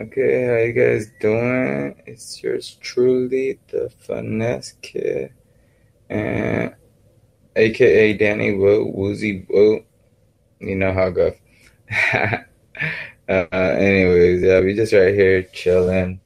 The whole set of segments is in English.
Okay, how you guys doing? It's yours truly, the finesse kid, and AKA Danny Woo, Woozy Woo. You know how it goes. uh, anyways, yeah, we just right here chilling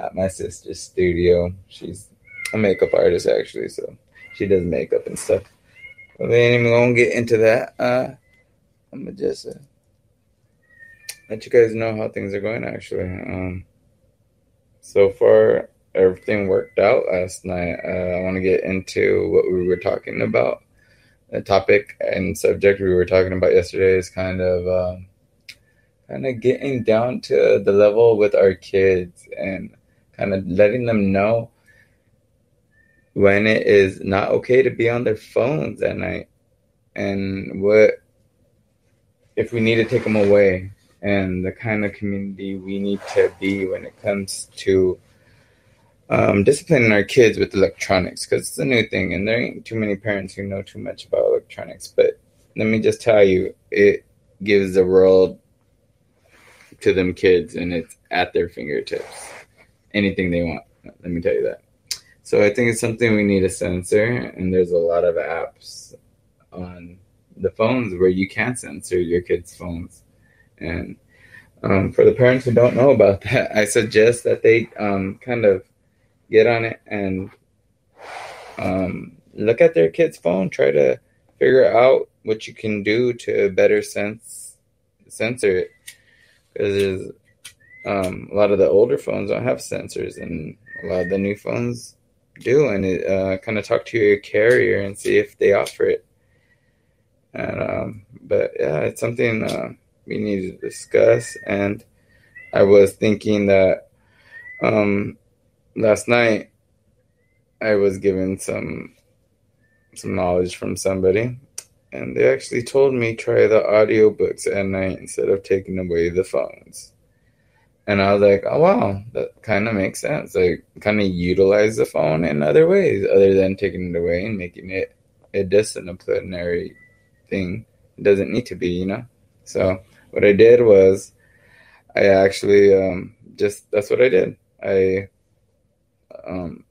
at my sister's studio. She's a makeup artist actually, so she does makeup and stuff. But we ain't even gonna get into that. Uh, I'm gonna just uh, let you guys know how things are going actually. Um, so far, everything worked out last night. Uh, I want to get into what we were talking about. The topic and subject we were talking about yesterday is kind of um, kind of getting down to the level with our kids and kind of letting them know when it is not okay to be on their phones at night and what if we need to take them away and the kind of community we need to be when it comes to um, disciplining our kids with electronics because it's a new thing and there ain't too many parents who know too much about electronics but let me just tell you it gives the world to them kids and it's at their fingertips. Anything they want let me tell you that. So i think it's something we need to censor and there's a lot of apps on the phones where you can censor your kids phones and um, for the parents who don't know about that, I suggest that they um, kind of get on it and um, look at their kid's phone. Try to figure out what you can do to better sense censor it, because um, a lot of the older phones don't have sensors, and a lot of the new phones do. And it uh, kind of talk to your carrier and see if they offer it. And um, but yeah, it's something. Uh, we need to discuss. And I was thinking that um, last night I was given some some knowledge from somebody, and they actually told me try the audiobooks at night instead of taking away the phones. And I was like, oh wow, that kind of makes sense. Like, kind of utilize the phone in other ways other than taking it away and making it a disciplinary thing. It doesn't need to be, you know. So what I did was I actually um, just that's what I did. I um,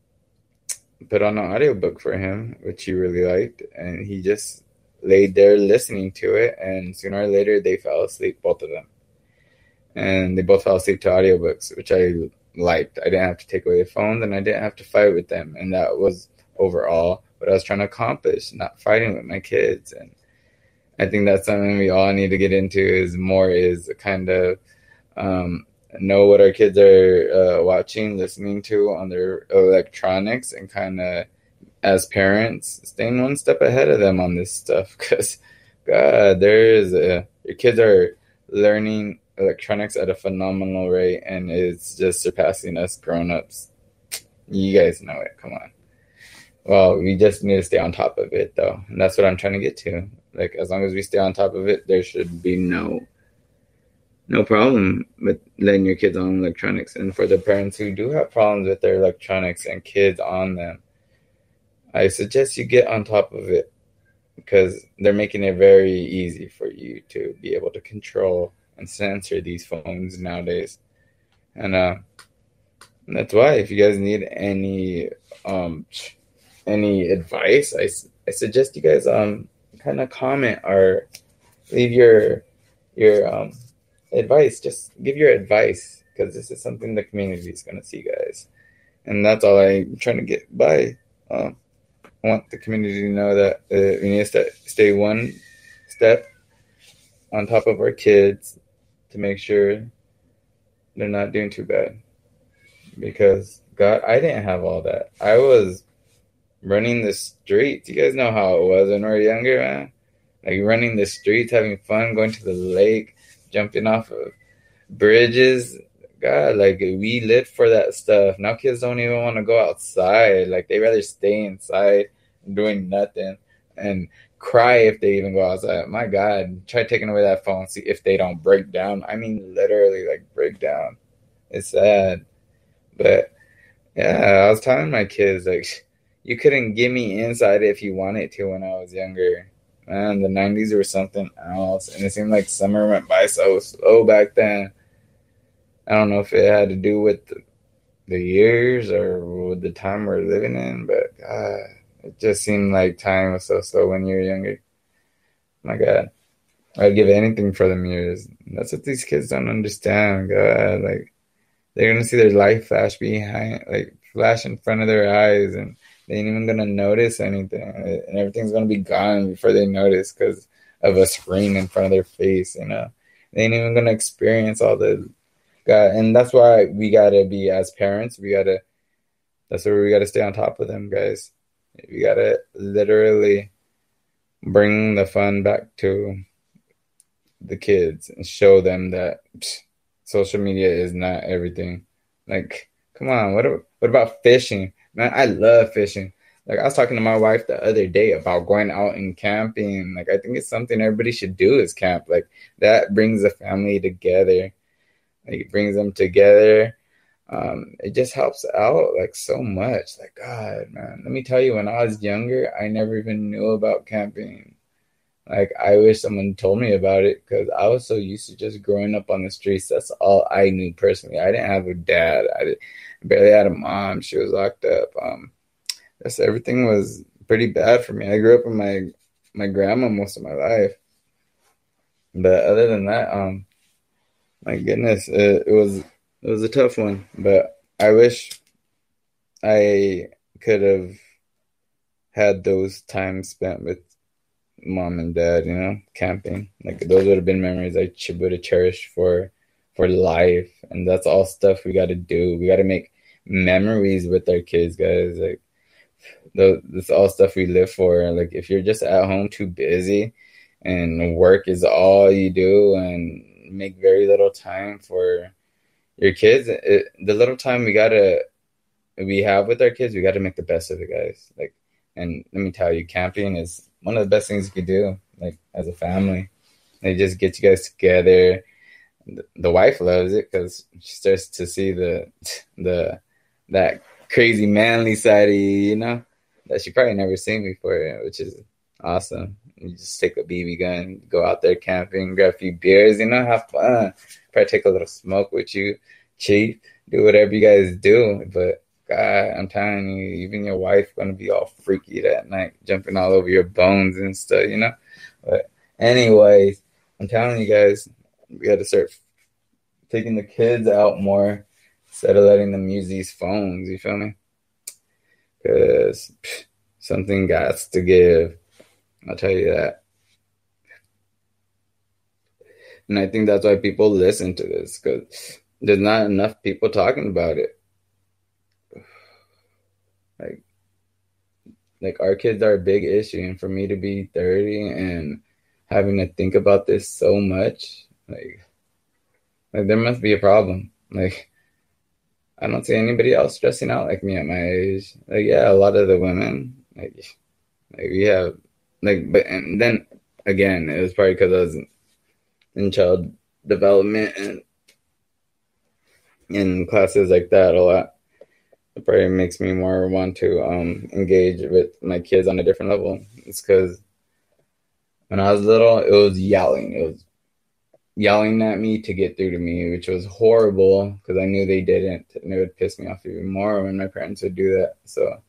put on an audiobook for him, which he really liked, and he just laid there listening to it. And sooner or later, they fell asleep, both of them, and they both fell asleep to audiobooks, which I liked. I didn't have to take away the phones, and I didn't have to fight with them, and that was overall what I was trying to accomplish. Not fighting with my kids and I think that's something we all need to get into is more is kind of um, know what our kids are uh, watching, listening to on their electronics, and kind of as parents staying one step ahead of them on this stuff because God, there is a, your kids are learning electronics at a phenomenal rate, and it's just surpassing us grown-ups. You guys know it. Come on. Well, we just need to stay on top of it, though, and that's what I'm trying to get to. Like as long as we stay on top of it, there should be no no problem with letting your kids on electronics. And for the parents who do have problems with their electronics and kids on them, I suggest you get on top of it because they're making it very easy for you to be able to control and censor these phones nowadays. And uh, that's why if you guys need any um any advice, I, I suggest you guys um kind of comment or leave your your um, advice. Just give your advice because this is something the community is going to see, guys. And that's all I'm trying to get by. Um, I want the community to know that uh, we need to stay one step on top of our kids to make sure they're not doing too bad. Because God, I didn't have all that. I was running the streets. You guys know how it was when we were younger, man. Like running the streets, having fun, going to the lake, jumping off of bridges. God, like we lived for that stuff. Now kids don't even want to go outside. Like they rather stay inside doing nothing and cry if they even go outside. My God, try taking away that phone, see if they don't break down. I mean, literally, like break down. It's sad, but yeah, I was telling my kids like you couldn't give me inside if you wanted to when I was younger. Man, the '90s were something else, and it seemed like summer went by so slow back then. I don't know if it had to do with the, the years or with the time we're living in, but God, it just seemed like time was so slow when you were younger. My God. I'd give anything for them years. That's what these kids don't understand. God, like they're gonna see their life flash behind, like flash in front of their eyes, and they ain't even gonna notice anything, and everything's gonna be gone before they notice because of a screen in front of their face. You know, they ain't even gonna experience all the God, and that's why we gotta be as parents. We gotta. That's where we gotta stay on top of them, guys. We gotta literally bring the fun back to the kids and show them that psh, social media is not everything. Like, come on, what what about fishing? Man, I love fishing. Like I was talking to my wife the other day about going out and camping. Like I think it's something everybody should do is camp. Like that brings the family together. Like it brings them together. Um, it just helps out like so much. Like God, man, let me tell you, when I was younger, I never even knew about camping. Like I wish someone told me about it because I was so used to just growing up on the streets. That's all I knew personally. I didn't have a dad. I, did, barely had a mom. She was locked up. Um, that's everything was pretty bad for me. I grew up with my my grandma most of my life, but other than that, um, my goodness, it, it was it was a tough one. But I wish I could have had those times spent with mom and dad, you know, camping. Like those would have been memories I would have cherished for for life. And that's all stuff we got to do. We got to make memories with our kids, guys. Like those, that's all stuff we live for. Like if you're just at home too busy and work is all you do and make very little time for your kids, it, the little time we gotta we have with our kids, we got to make the best of it, guys. Like, and let me tell you, camping is one of the best things you could do, like as a family. They just get you guys together. The, wife loves it because she starts to see the the that crazy manly side of you, you know, that she probably never seen before, which is awesome. You just take a BB gun, go out there camping, grab a few beers, you know, have fun. Probably take a little smoke with you, cheat, do whatever you guys do. But God, I'm telling you, even your wife gonna be all freaky that night, jumping all over your bones and stuff, you know. But anyways, I'm telling you guys, we got to start taking the kids out more instead of letting them use these phones. You feel me? Because something got to give. I'll tell you that. And I think that's why people listen to this because there's not enough people talking about it. Like, like our kids are a big issue, and for me to be 30 and having to think about this so much, like, like there must be a problem. Like, I don't see anybody else dressing out like me at my age. Like, yeah, a lot of the women, like, like we have, like, but and then again, it was probably because I was in child development and in classes like that a lot it probably makes me more want to um, engage with my kids on a different level. It's because when I was little, it was yelling. It was yelling at me to get through to me, which was horrible because I knew they didn't, and it would piss me off even more when my parents would do that. So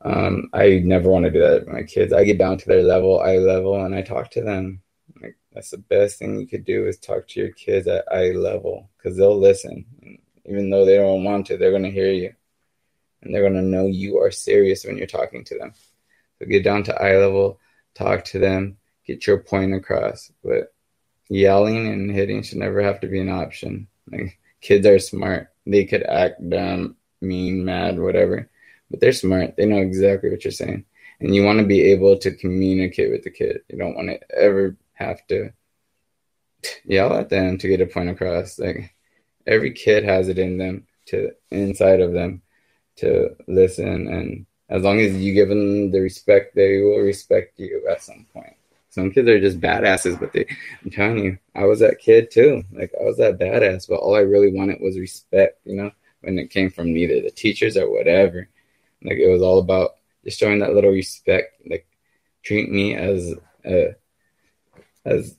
um, I never want to do that with my kids. I get down to their level, eye level, and I talk to them. Like that's the best thing you could do is talk to your kids at eye level because they'll listen. Even though they don't want to, they're going to hear you and they're going to know you are serious when you're talking to them. So get down to eye level, talk to them, get your point across. But yelling and hitting should never have to be an option. Like kids are smart. They could act dumb, mean, mad, whatever, but they're smart. They know exactly what you're saying. And you want to be able to communicate with the kid. You don't want to ever have to yell at them to get a point across. Like every kid has it in them to inside of them to listen and as long as you give them the respect they will respect you at some point some kids are just badasses but they i'm telling you i was that kid too like i was that badass but all i really wanted was respect you know when it came from either the teachers or whatever like it was all about just showing that little respect like treat me as a as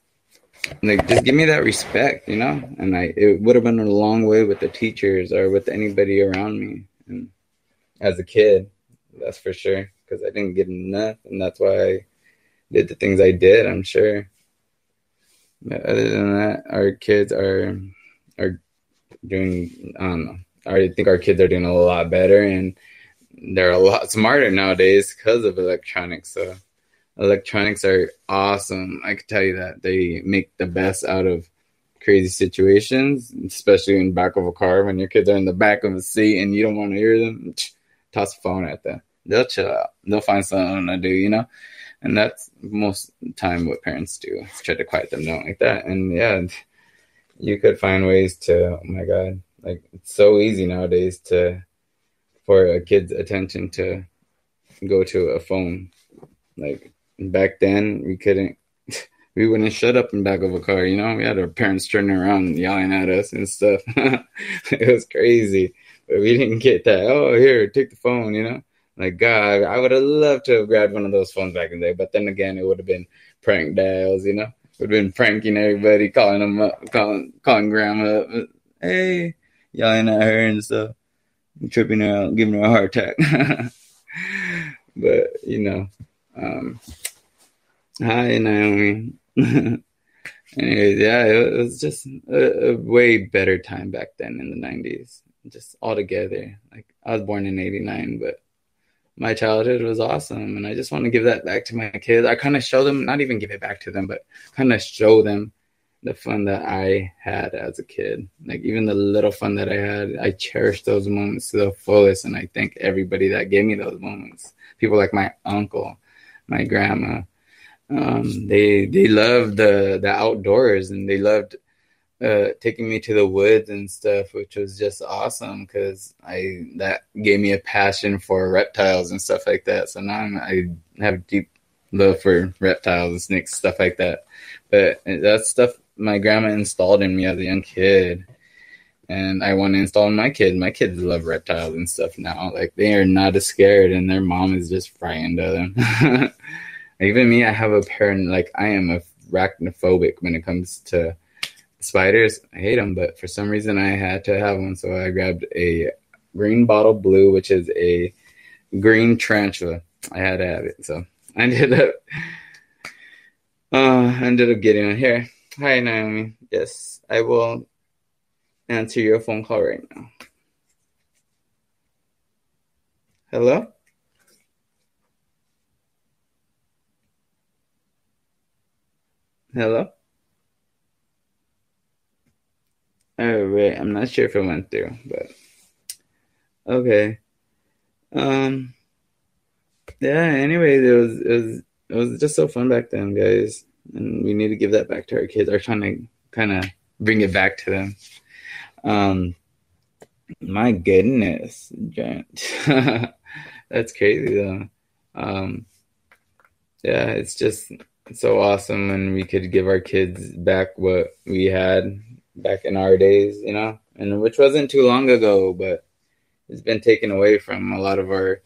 like just give me that respect, you know. And I it would have been a long way with the teachers or with anybody around me. And as a kid, that's for sure, because I didn't get enough, and that's why I did the things I did. I'm sure. But other than that, our kids are are doing. I. I think our kids are doing a lot better, and they're a lot smarter nowadays because of electronics. So electronics are awesome. I can tell you that they make the best out of crazy situations, especially in back of a car when your kids are in the back of a seat and you don't want to hear them. Toss a phone at them. They'll chill out. They'll find something to do, you know. And that's most time what parents do. Try to quiet them down like that. And yeah, you could find ways to. Oh my god, like it's so easy nowadays to for a kid's attention to go to a phone. Like back then, we couldn't. We wouldn't shut up in back of a car, you know. We had our parents turning around yelling at us and stuff. it was crazy, we didn't get that. Oh, here, take the phone, you know. Like God, I would have loved to have grabbed one of those phones back in the day, but then again, it would have been prank dials, you know. Would have been pranking everybody, calling them up, calling calling grandma, hey, yelling at her and stuff, tripping her out, giving her a heart attack. but you know, um, hi Naomi. Anyways, yeah, it was just a, a, way better time back then in the '90s. Just all together. Like I was born in '89, but my childhood was awesome, and I just want to give that back to my kids. I kind of show them, not even give it back to them, but kind of show them the fun that I had as a kid. Like even the little fun that I had, I cherish those moments to the fullest, and I thank everybody that gave me those moments. People like my uncle, my grandma. Um, they they loved the the outdoors, and they loved uh, taking me to the woods and stuff, which was just awesome because I that gave me a passion for reptiles and stuff like that. So now I'm, I have deep love for reptiles and snakes, stuff like that. But that stuff my grandma installed in me as a young kid. And I want to install in my kid. My kids love reptiles and stuff now. Like they are not as scared, and their mom is just frightened of them. Even me, I have a parent. Like I am a arachnophobic when it comes to spiders. I hate them, but for some reason I had to have one, so I grabbed a green bottle blue, which is a green tarantula. I had to have it, so I ended up. Uh, ended up getting it here. Hi, Naomi. Yes, I will answer your phone call right now. Hello? Hello? Oh, wait. I'm not sure if it went through, but okay. Um, yeah, anyway, it was, it was, it was just so fun back then, guys and we need to give that back to our kids. Are trying to kind of bring it back to them. Um, my goodness. That's crazy though. Um, yeah, it's just so awesome when we could give our kids back what we had back in our days, you know, and which wasn't too long ago, but it's been taken away from a lot of our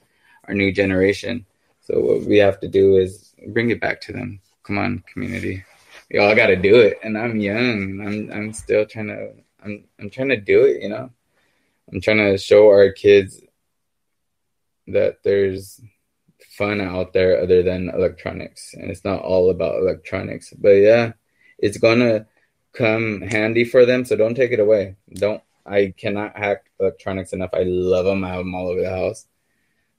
our new generation. So what we have to do is bring it back to them come on, community. Y'all got to do it. And I'm young. I'm I'm still trying to. I'm I'm trying to do it. You know, I'm trying to show our kids that there's fun out there other than electronics, and it's not all about electronics. But yeah, it's gonna come handy for them. So don't take it away. Don't. I cannot hack electronics enough. I love them. I have them all over the house.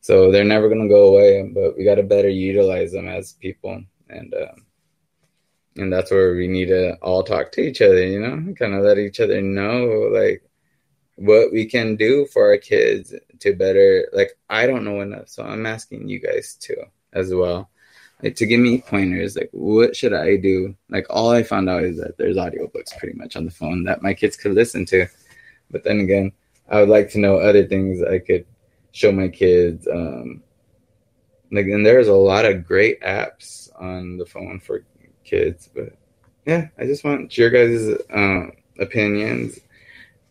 So they're never gonna go away. But we got to better utilize them as people and um, and that's where we need to all talk to each other. You know, kind of let each other know like what we can do for our kids to better. Like I don't know enough, so I'm asking you guys too as well. Like, to give me pointers, like what should I do? Like all I found out is that there's audiobooks pretty much on the phone that my kids could listen to. But then again, I would like to know other things I could show my kids. Um, like, and there's a lot of great apps on the phone for kids. But yeah, I just want your guys' uh, opinions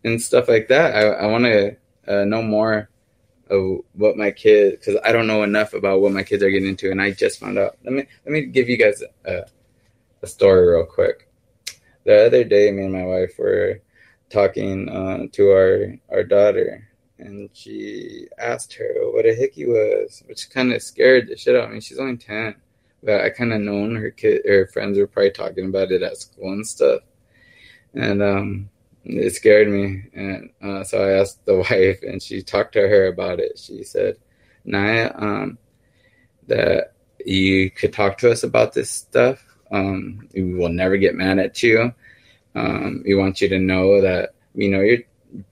and stuff like that. I, I want to uh, know more of what my kids, because I don't know enough about what my kids are getting into, and I just found out. Let me let me give you guys a, a story real quick. the other day, me and my wife were talking uh, to our our daughter, and she asked her what a hickey was, which kind of scared the shit out of me. She's only ten, but I kind of known her kid, her friends were probably talking about it at school and stuff, and um, it scared me. And uh, so I asked the wife, and she talked to her about it. She said, "Naya, um, that you could talk to us about this stuff. Um, we will never get mad at you. Um, we want you to know that you know you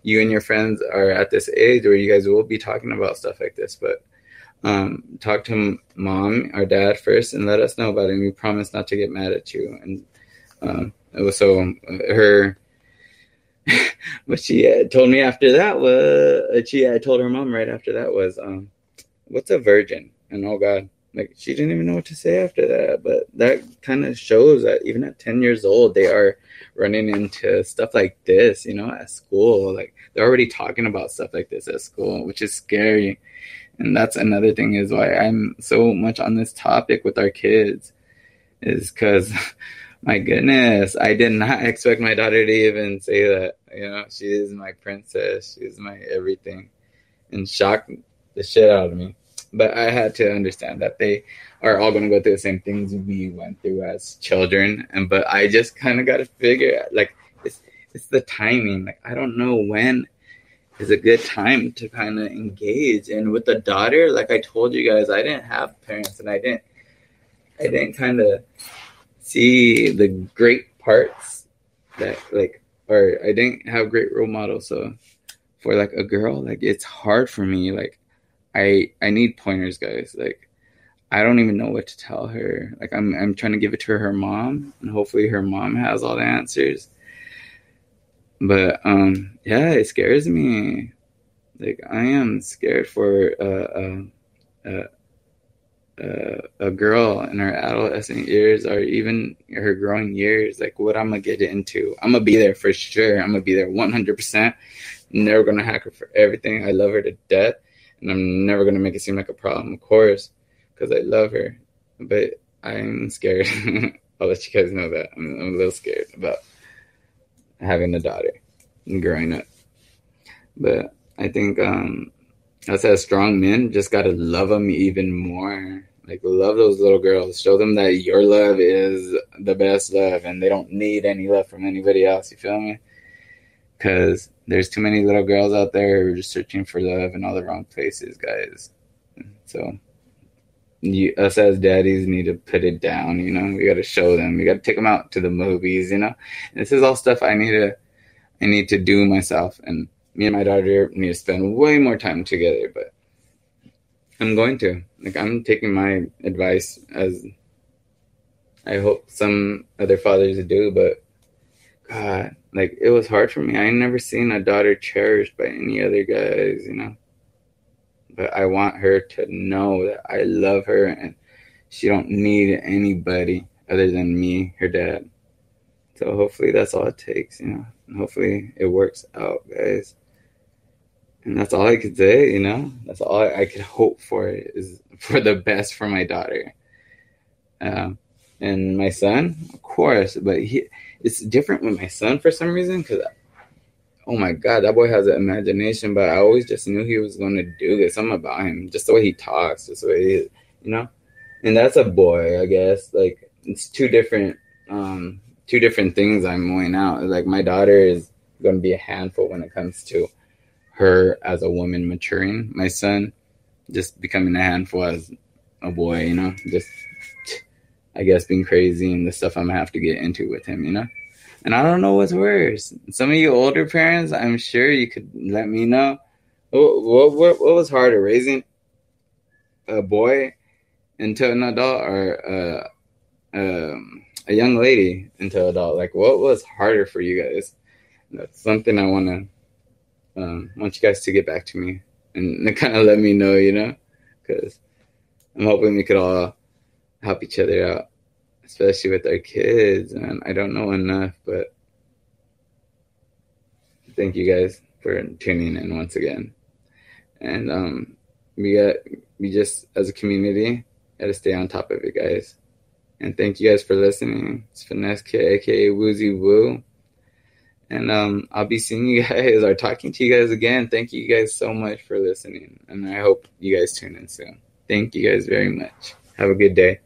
you and your friends are at this age where you guys will be talking about stuff like this, but." Um, talk to mom or dad first and let us know about it. And we promise not to get mad at you. And um, it was so her what she had told me after that was uh, she had told her mom right after that was um what's a virgin? And oh god like she didn't even know what to say after that. But that kind of shows that even at 10 years old they are running into stuff like this you know at school. Like they're already talking about stuff like this at school which is scary. And that's another thing is why i'm so much on this topic with our kids is because my goodness, I did not expect my daughter to even say that. You know, she is my princess. She's my everything, and shocked the shit out of me. But I had to understand that they are all going to go through the same things we went through as children. And but I just kind of got to figure like, it's it's the timing. Like, I don't know when is a good time to kind of engage. And with the daughter, like I told you guys, I didn't have parents, and I didn't, I didn't kind of see the great parts that like or I didn't have great role models. So for like a girl, like it's hard for me. Like I I need pointers, guys. Like I don't even know what to tell her. Like I'm I'm trying to give it to her mom, and hopefully her mom has all the answers. But um, yeah, it scares me. Like I am scared for uh, uh, uh uh, a girl in her adolescent years or even her growing years, like what I'm gonna get into. I'm gonna be there for sure. I'm gonna be there 100%. Never gonna hack her for everything. I love her to death, and I'm never gonna make it seem like a problem, of course, because I love her. But I'm scared. I'll let you guys know that I'm, I'm a little scared about having a daughter and growing up. But I think um, us as strong men just gotta love them even more like love those little girls. Show them that your love is the best love, and they don't need any love from anybody else. You feel me? Because there's too many little girls out there who are just searching for love in all the wrong places, guys. So you, us as daddies need to put it down. You know, we got to show them. We got to take them out to the movies. You know, this is all stuff I need to, I need to do myself. And me and my daughter need to spend way more time together. But I'm going to. Like I'm taking my advice as I hope some other fathers do, but God, like it was hard for me. I never seen a daughter cherished by any other guys, you know. But I want her to know that I love her and she don't need anybody other than me, her dad. So hopefully that's all it takes, you know. And hopefully it works out, guys and that's all I could say. You know, that's all I, I could hope for is for the best for my daughter. Um, and my son, of course, but he it's different with my son for some reason because oh my god, that boy has an imagination. But I always just knew he was going to do this. Something about him, just the way he talks, just the way he, you know. And that's a boy, I guess. Like it's two different, um, two different things I'm weighing out. Like my daughter is going to be a handful when it comes to her as a woman maturing. My son just becoming a handful as a boy, you know, just I guess being crazy and the stuff I'm gonna have to get into with him, you know. And I don't know what's worse. Some of you older parents, I'm sure you could let me know. What what, what was harder, raising a boy into an adult or uh, um, a young lady into adult? Like, what was harder for you guys? That's something I want to um, I want you guys to get back to me and kind of let me know, you know, because I'm hoping we could all help each other out, especially with our kids. And I don't know enough, but thank you guys for tuning in once again. And um, we got we just as a community got to stay on top of it, guys. And thank you guys for listening. It's Finesse K, aka Woozy Woo. And um, I'll be seeing you guys or talking to you guys again. Thank you guys so much for listening. And I hope you guys tune in soon. Thank you guys very much. Have a good day.